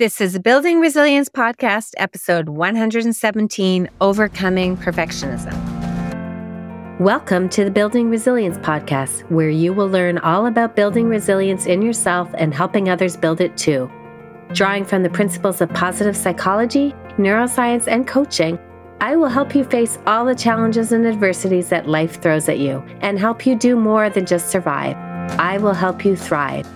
This is Building Resilience Podcast, episode 117 Overcoming Perfectionism. Welcome to the Building Resilience Podcast, where you will learn all about building resilience in yourself and helping others build it too. Drawing from the principles of positive psychology, neuroscience, and coaching, I will help you face all the challenges and adversities that life throws at you and help you do more than just survive. I will help you thrive.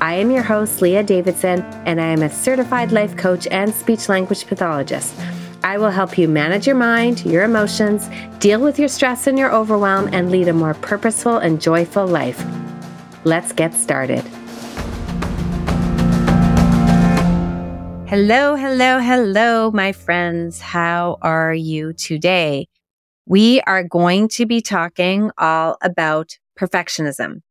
I am your host, Leah Davidson, and I am a certified life coach and speech language pathologist. I will help you manage your mind, your emotions, deal with your stress and your overwhelm, and lead a more purposeful and joyful life. Let's get started. Hello, hello, hello, my friends. How are you today? We are going to be talking all about perfectionism.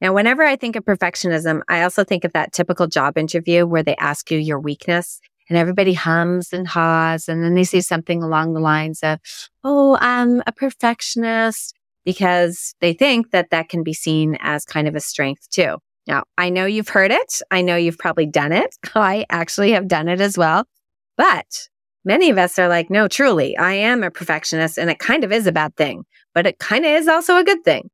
Now, whenever I think of perfectionism, I also think of that typical job interview where they ask you your weakness and everybody hums and haws. And then they say something along the lines of, Oh, I'm a perfectionist because they think that that can be seen as kind of a strength too. Now, I know you've heard it. I know you've probably done it. I actually have done it as well. But many of us are like, no, truly, I am a perfectionist and it kind of is a bad thing, but it kind of is also a good thing.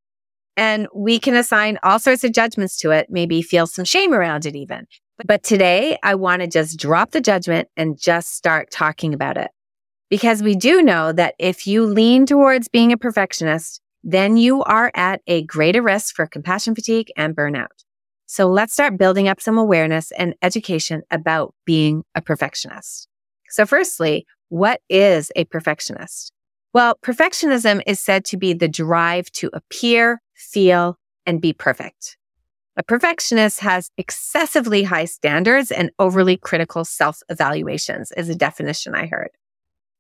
And we can assign all sorts of judgments to it, maybe feel some shame around it even. But today I want to just drop the judgment and just start talking about it. Because we do know that if you lean towards being a perfectionist, then you are at a greater risk for compassion fatigue and burnout. So let's start building up some awareness and education about being a perfectionist. So firstly, what is a perfectionist? Well, perfectionism is said to be the drive to appear feel, and be perfect. A perfectionist has excessively high standards and overly critical self evaluations, is a definition I heard.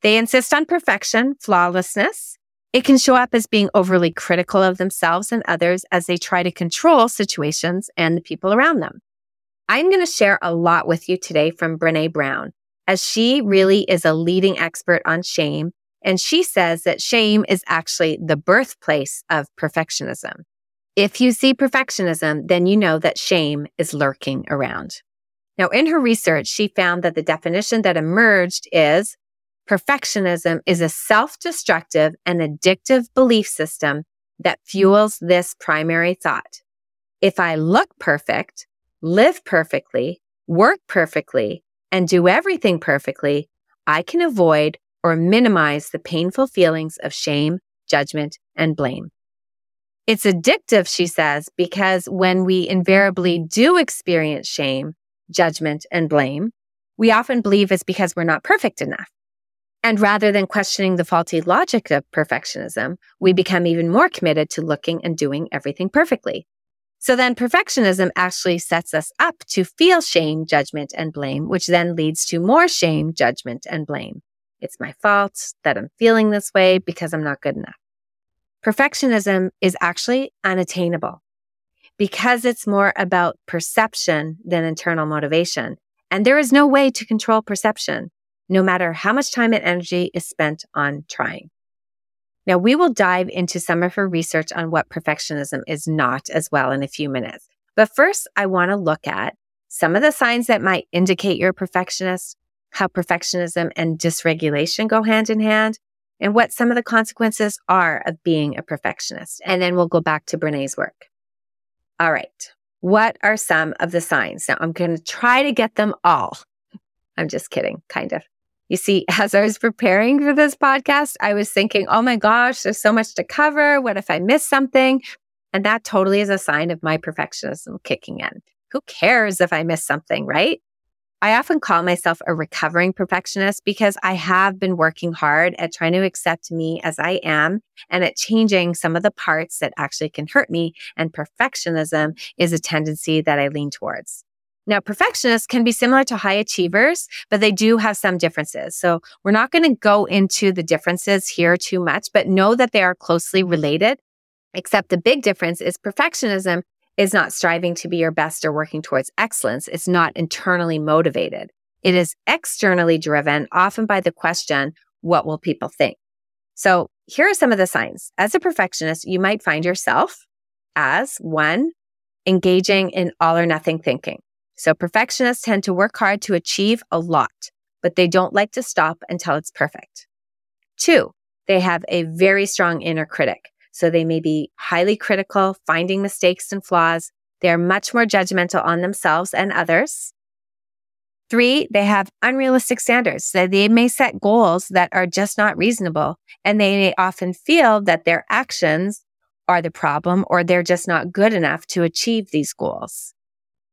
They insist on perfection, flawlessness. It can show up as being overly critical of themselves and others as they try to control situations and the people around them. I'm going to share a lot with you today from Brene Brown, as she really is a leading expert on shame and she says that shame is actually the birthplace of perfectionism. If you see perfectionism, then you know that shame is lurking around. Now, in her research, she found that the definition that emerged is perfectionism is a self-destructive and addictive belief system that fuels this primary thought. If I look perfect, live perfectly, work perfectly, and do everything perfectly, I can avoid or minimize the painful feelings of shame, judgment, and blame. It's addictive, she says, because when we invariably do experience shame, judgment, and blame, we often believe it's because we're not perfect enough. And rather than questioning the faulty logic of perfectionism, we become even more committed to looking and doing everything perfectly. So then perfectionism actually sets us up to feel shame, judgment, and blame, which then leads to more shame, judgment, and blame. It's my fault that I'm feeling this way because I'm not good enough. Perfectionism is actually unattainable because it's more about perception than internal motivation. And there is no way to control perception, no matter how much time and energy is spent on trying. Now, we will dive into some of her research on what perfectionism is not as well in a few minutes. But first, I want to look at some of the signs that might indicate you're a perfectionist, how perfectionism and dysregulation go hand in hand and what some of the consequences are of being a perfectionist. And then we'll go back to Brene's work. All right. What are some of the signs? Now I'm going to try to get them all. I'm just kidding, kind of. You see, as I was preparing for this podcast, I was thinking, oh my gosh, there's so much to cover. What if I miss something? And that totally is a sign of my perfectionism kicking in. Who cares if I miss something, right? I often call myself a recovering perfectionist because I have been working hard at trying to accept me as I am and at changing some of the parts that actually can hurt me. And perfectionism is a tendency that I lean towards. Now, perfectionists can be similar to high achievers, but they do have some differences. So we're not going to go into the differences here too much, but know that they are closely related. Except the big difference is perfectionism is not striving to be your best or working towards excellence. It's not internally motivated. It is externally driven, often by the question, what will people think? So here are some of the signs. As a perfectionist, you might find yourself as one, engaging in all or nothing thinking. So perfectionists tend to work hard to achieve a lot, but they don't like to stop until it's perfect. Two, they have a very strong inner critic. So they may be highly critical, finding mistakes and flaws. They're much more judgmental on themselves and others. Three, they have unrealistic standards. So they may set goals that are just not reasonable and they may often feel that their actions are the problem or they're just not good enough to achieve these goals.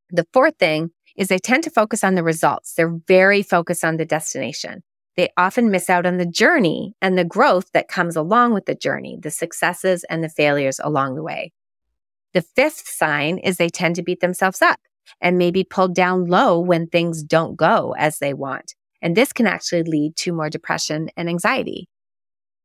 The fourth thing is they tend to focus on the results. They're very focused on the destination. They often miss out on the journey and the growth that comes along with the journey, the successes and the failures along the way. The fifth sign is they tend to beat themselves up and maybe pulled down low when things don't go as they want. And this can actually lead to more depression and anxiety.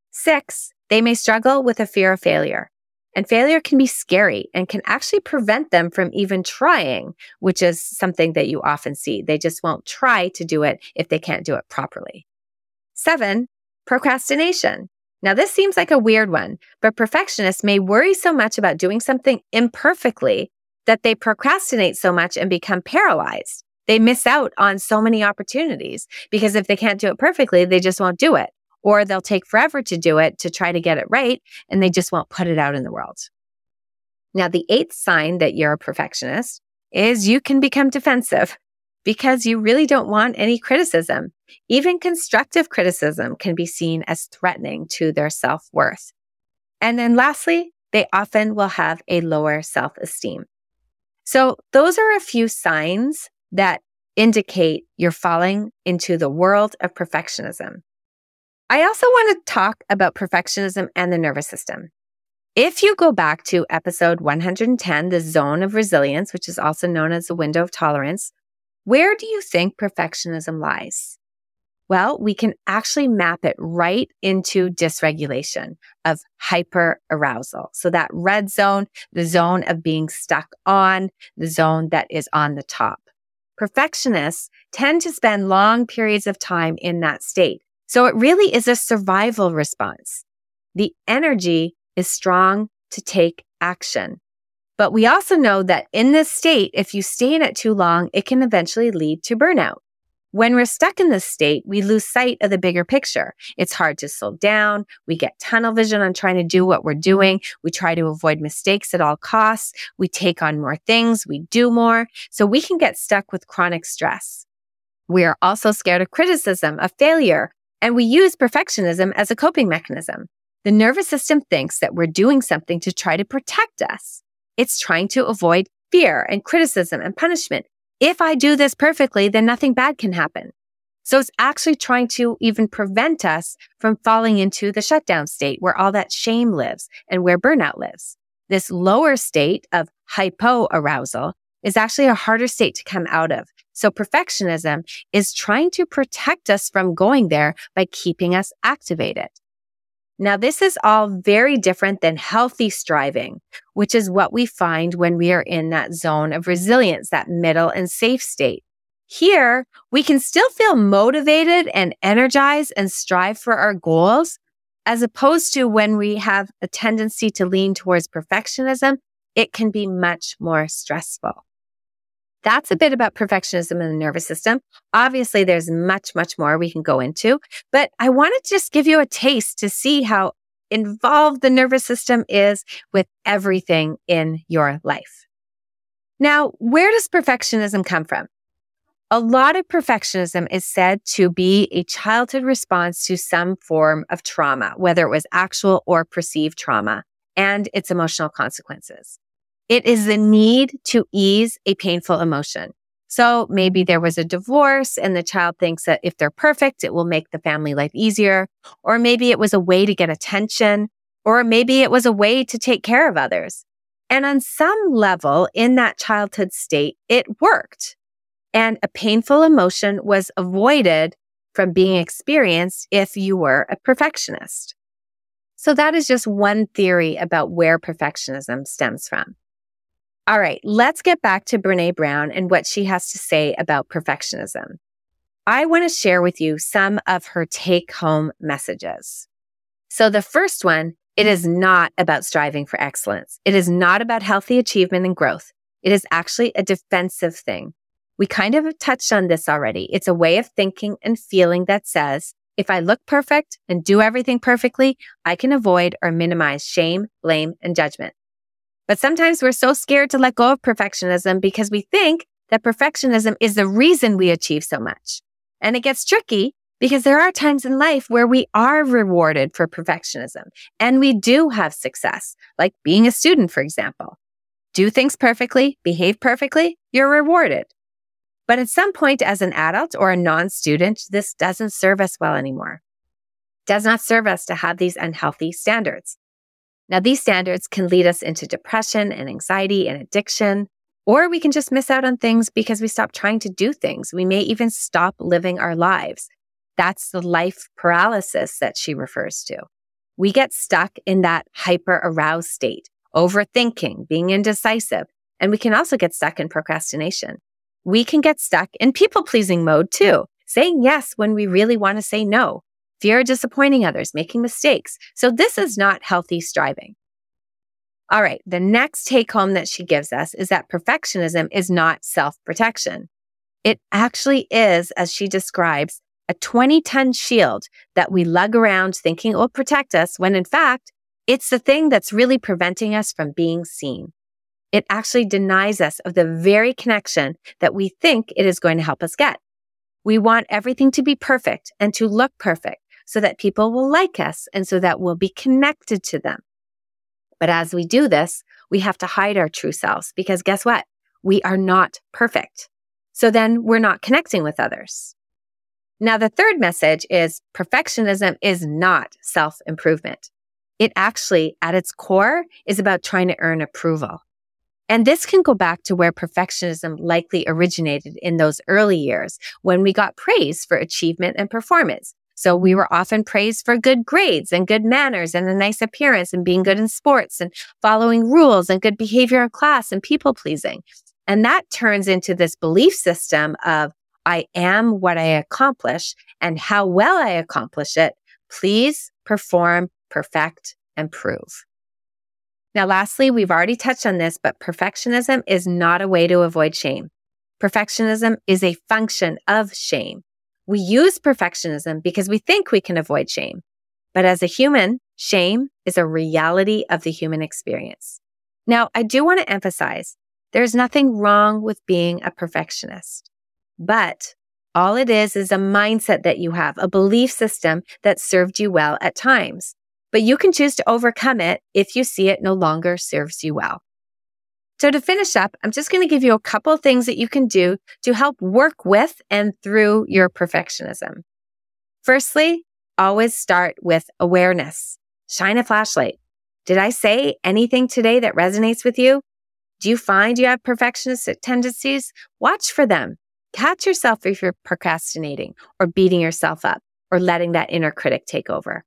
Six, they may struggle with a fear of failure. And failure can be scary and can actually prevent them from even trying, which is something that you often see. They just won't try to do it if they can't do it properly. Seven, procrastination. Now, this seems like a weird one, but perfectionists may worry so much about doing something imperfectly that they procrastinate so much and become paralyzed. They miss out on so many opportunities because if they can't do it perfectly, they just won't do it. Or they'll take forever to do it to try to get it right and they just won't put it out in the world. Now, the eighth sign that you're a perfectionist is you can become defensive because you really don't want any criticism. Even constructive criticism can be seen as threatening to their self worth. And then lastly, they often will have a lower self esteem. So those are a few signs that indicate you're falling into the world of perfectionism. I also want to talk about perfectionism and the nervous system. If you go back to episode 110, the zone of resilience, which is also known as the window of tolerance, where do you think perfectionism lies? Well, we can actually map it right into dysregulation of hyper arousal. So that red zone, the zone of being stuck on, the zone that is on the top. Perfectionists tend to spend long periods of time in that state. So it really is a survival response. The energy is strong to take action. But we also know that in this state, if you stay in it too long, it can eventually lead to burnout. When we're stuck in this state, we lose sight of the bigger picture. It's hard to slow down. We get tunnel vision on trying to do what we're doing. We try to avoid mistakes at all costs. We take on more things. We do more. So we can get stuck with chronic stress. We are also scared of criticism, of failure, and we use perfectionism as a coping mechanism. The nervous system thinks that we're doing something to try to protect us. It's trying to avoid fear and criticism and punishment if I do this perfectly, then nothing bad can happen. So it's actually trying to even prevent us from falling into the shutdown state where all that shame lives and where burnout lives. This lower state of hypoarousal is actually a harder state to come out of. So perfectionism is trying to protect us from going there by keeping us activated. Now, this is all very different than healthy striving, which is what we find when we are in that zone of resilience, that middle and safe state. Here, we can still feel motivated and energized and strive for our goals, as opposed to when we have a tendency to lean towards perfectionism, it can be much more stressful. That's a bit about perfectionism in the nervous system. Obviously, there's much, much more we can go into, but I want to just give you a taste to see how involved the nervous system is with everything in your life. Now, where does perfectionism come from? A lot of perfectionism is said to be a childhood response to some form of trauma, whether it was actual or perceived trauma and its emotional consequences. It is the need to ease a painful emotion. So maybe there was a divorce and the child thinks that if they're perfect, it will make the family life easier. Or maybe it was a way to get attention. Or maybe it was a way to take care of others. And on some level in that childhood state, it worked. And a painful emotion was avoided from being experienced if you were a perfectionist. So that is just one theory about where perfectionism stems from. All right, let's get back to Brene Brown and what she has to say about perfectionism. I want to share with you some of her take home messages. So the first one, it is not about striving for excellence. It is not about healthy achievement and growth. It is actually a defensive thing. We kind of touched on this already. It's a way of thinking and feeling that says, if I look perfect and do everything perfectly, I can avoid or minimize shame, blame, and judgment. But sometimes we're so scared to let go of perfectionism because we think that perfectionism is the reason we achieve so much. And it gets tricky because there are times in life where we are rewarded for perfectionism and we do have success, like being a student, for example. Do things perfectly, behave perfectly, you're rewarded. But at some point as an adult or a non-student, this doesn't serve us well anymore. Does not serve us to have these unhealthy standards. Now, these standards can lead us into depression and anxiety and addiction, or we can just miss out on things because we stop trying to do things. We may even stop living our lives. That's the life paralysis that she refers to. We get stuck in that hyper aroused state, overthinking, being indecisive, and we can also get stuck in procrastination. We can get stuck in people pleasing mode too, saying yes when we really want to say no, fear of disappointing others, making mistakes. So this is not healthy striving. All right. The next take home that she gives us is that perfectionism is not self protection. It actually is, as she describes, a 20 ton shield that we lug around thinking it will protect us when in fact, it's the thing that's really preventing us from being seen. It actually denies us of the very connection that we think it is going to help us get. We want everything to be perfect and to look perfect so that people will like us and so that we'll be connected to them. But as we do this, we have to hide our true selves because guess what? We are not perfect. So then we're not connecting with others. Now, the third message is perfectionism is not self improvement. It actually, at its core, is about trying to earn approval. And this can go back to where perfectionism likely originated in those early years when we got praise for achievement and performance. So we were often praised for good grades and good manners and a nice appearance and being good in sports and following rules and good behavior in class and people pleasing. And that turns into this belief system of I am what I accomplish and how well I accomplish it. Please perform, perfect, and prove. Now, lastly, we've already touched on this, but perfectionism is not a way to avoid shame. Perfectionism is a function of shame. We use perfectionism because we think we can avoid shame. But as a human, shame is a reality of the human experience. Now, I do want to emphasize there's nothing wrong with being a perfectionist. But all it is is a mindset that you have, a belief system that served you well at times. But you can choose to overcome it if you see it no longer serves you well. So to finish up, I'm just going to give you a couple things that you can do to help work with and through your perfectionism. Firstly, always start with awareness. Shine a flashlight. Did I say anything today that resonates with you? Do you find you have perfectionist tendencies? Watch for them. Catch yourself if you're procrastinating or beating yourself up or letting that inner critic take over.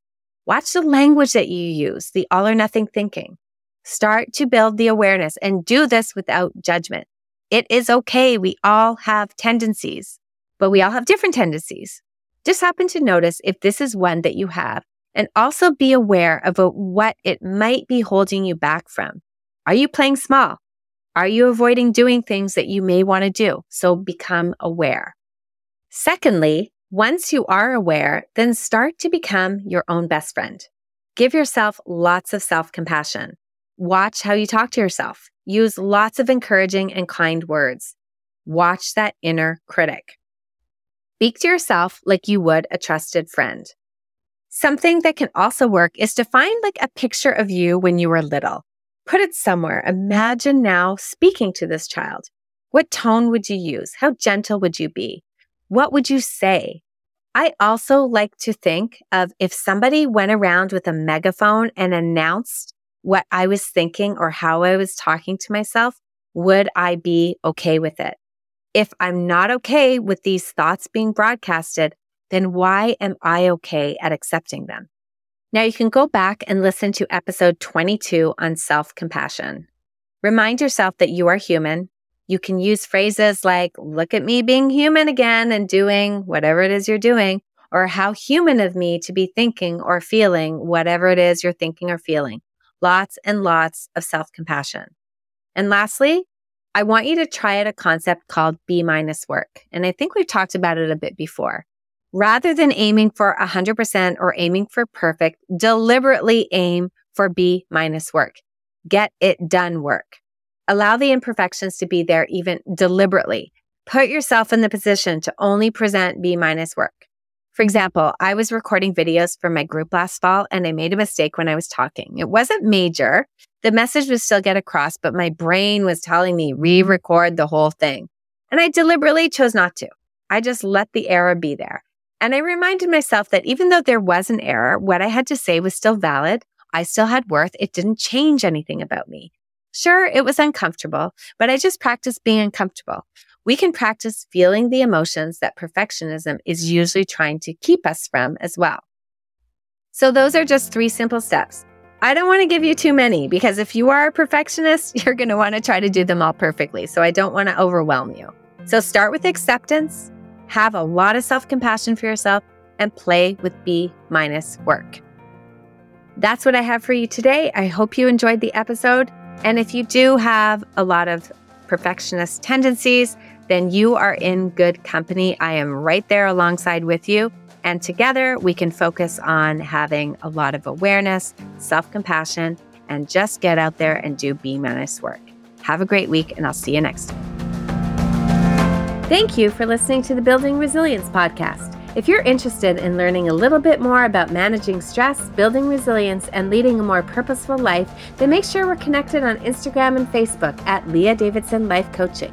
Watch the language that you use, the all or nothing thinking. Start to build the awareness and do this without judgment. It is okay. We all have tendencies, but we all have different tendencies. Just happen to notice if this is one that you have and also be aware of what it might be holding you back from. Are you playing small? Are you avoiding doing things that you may want to do? So become aware. Secondly, once you are aware, then start to become your own best friend. Give yourself lots of self compassion. Watch how you talk to yourself. Use lots of encouraging and kind words. Watch that inner critic. Speak to yourself like you would a trusted friend. Something that can also work is to find like a picture of you when you were little. Put it somewhere. Imagine now speaking to this child. What tone would you use? How gentle would you be? What would you say? I also like to think of if somebody went around with a megaphone and announced what I was thinking or how I was talking to myself, would I be okay with it? If I'm not okay with these thoughts being broadcasted, then why am I okay at accepting them? Now you can go back and listen to episode 22 on self compassion. Remind yourself that you are human. You can use phrases like, look at me being human again and doing whatever it is you're doing, or how human of me to be thinking or feeling whatever it is you're thinking or feeling. Lots and lots of self compassion. And lastly, I want you to try out a concept called B minus work. And I think we've talked about it a bit before. Rather than aiming for 100% or aiming for perfect, deliberately aim for B minus work. Get it done work. Allow the imperfections to be there even deliberately. Put yourself in the position to only present B minus work. For example, I was recording videos for my group last fall and I made a mistake when I was talking. It wasn't major. The message would still get across, but my brain was telling me re record the whole thing. And I deliberately chose not to. I just let the error be there. And I reminded myself that even though there was an error, what I had to say was still valid. I still had worth. It didn't change anything about me. Sure, it was uncomfortable, but I just practiced being uncomfortable we can practice feeling the emotions that perfectionism is usually trying to keep us from as well. So, those are just three simple steps. I don't want to give you too many because if you are a perfectionist, you're going to want to try to do them all perfectly. So, I don't want to overwhelm you. So, start with acceptance, have a lot of self compassion for yourself, and play with B minus work. That's what I have for you today. I hope you enjoyed the episode. And if you do have a lot of perfectionist tendencies, then you are in good company. I am right there alongside with you. And together we can focus on having a lot of awareness, self compassion, and just get out there and do B minus work. Have a great week, and I'll see you next time. Thank you for listening to the Building Resilience podcast. If you're interested in learning a little bit more about managing stress, building resilience, and leading a more purposeful life, then make sure we're connected on Instagram and Facebook at Leah Davidson Life Coaching.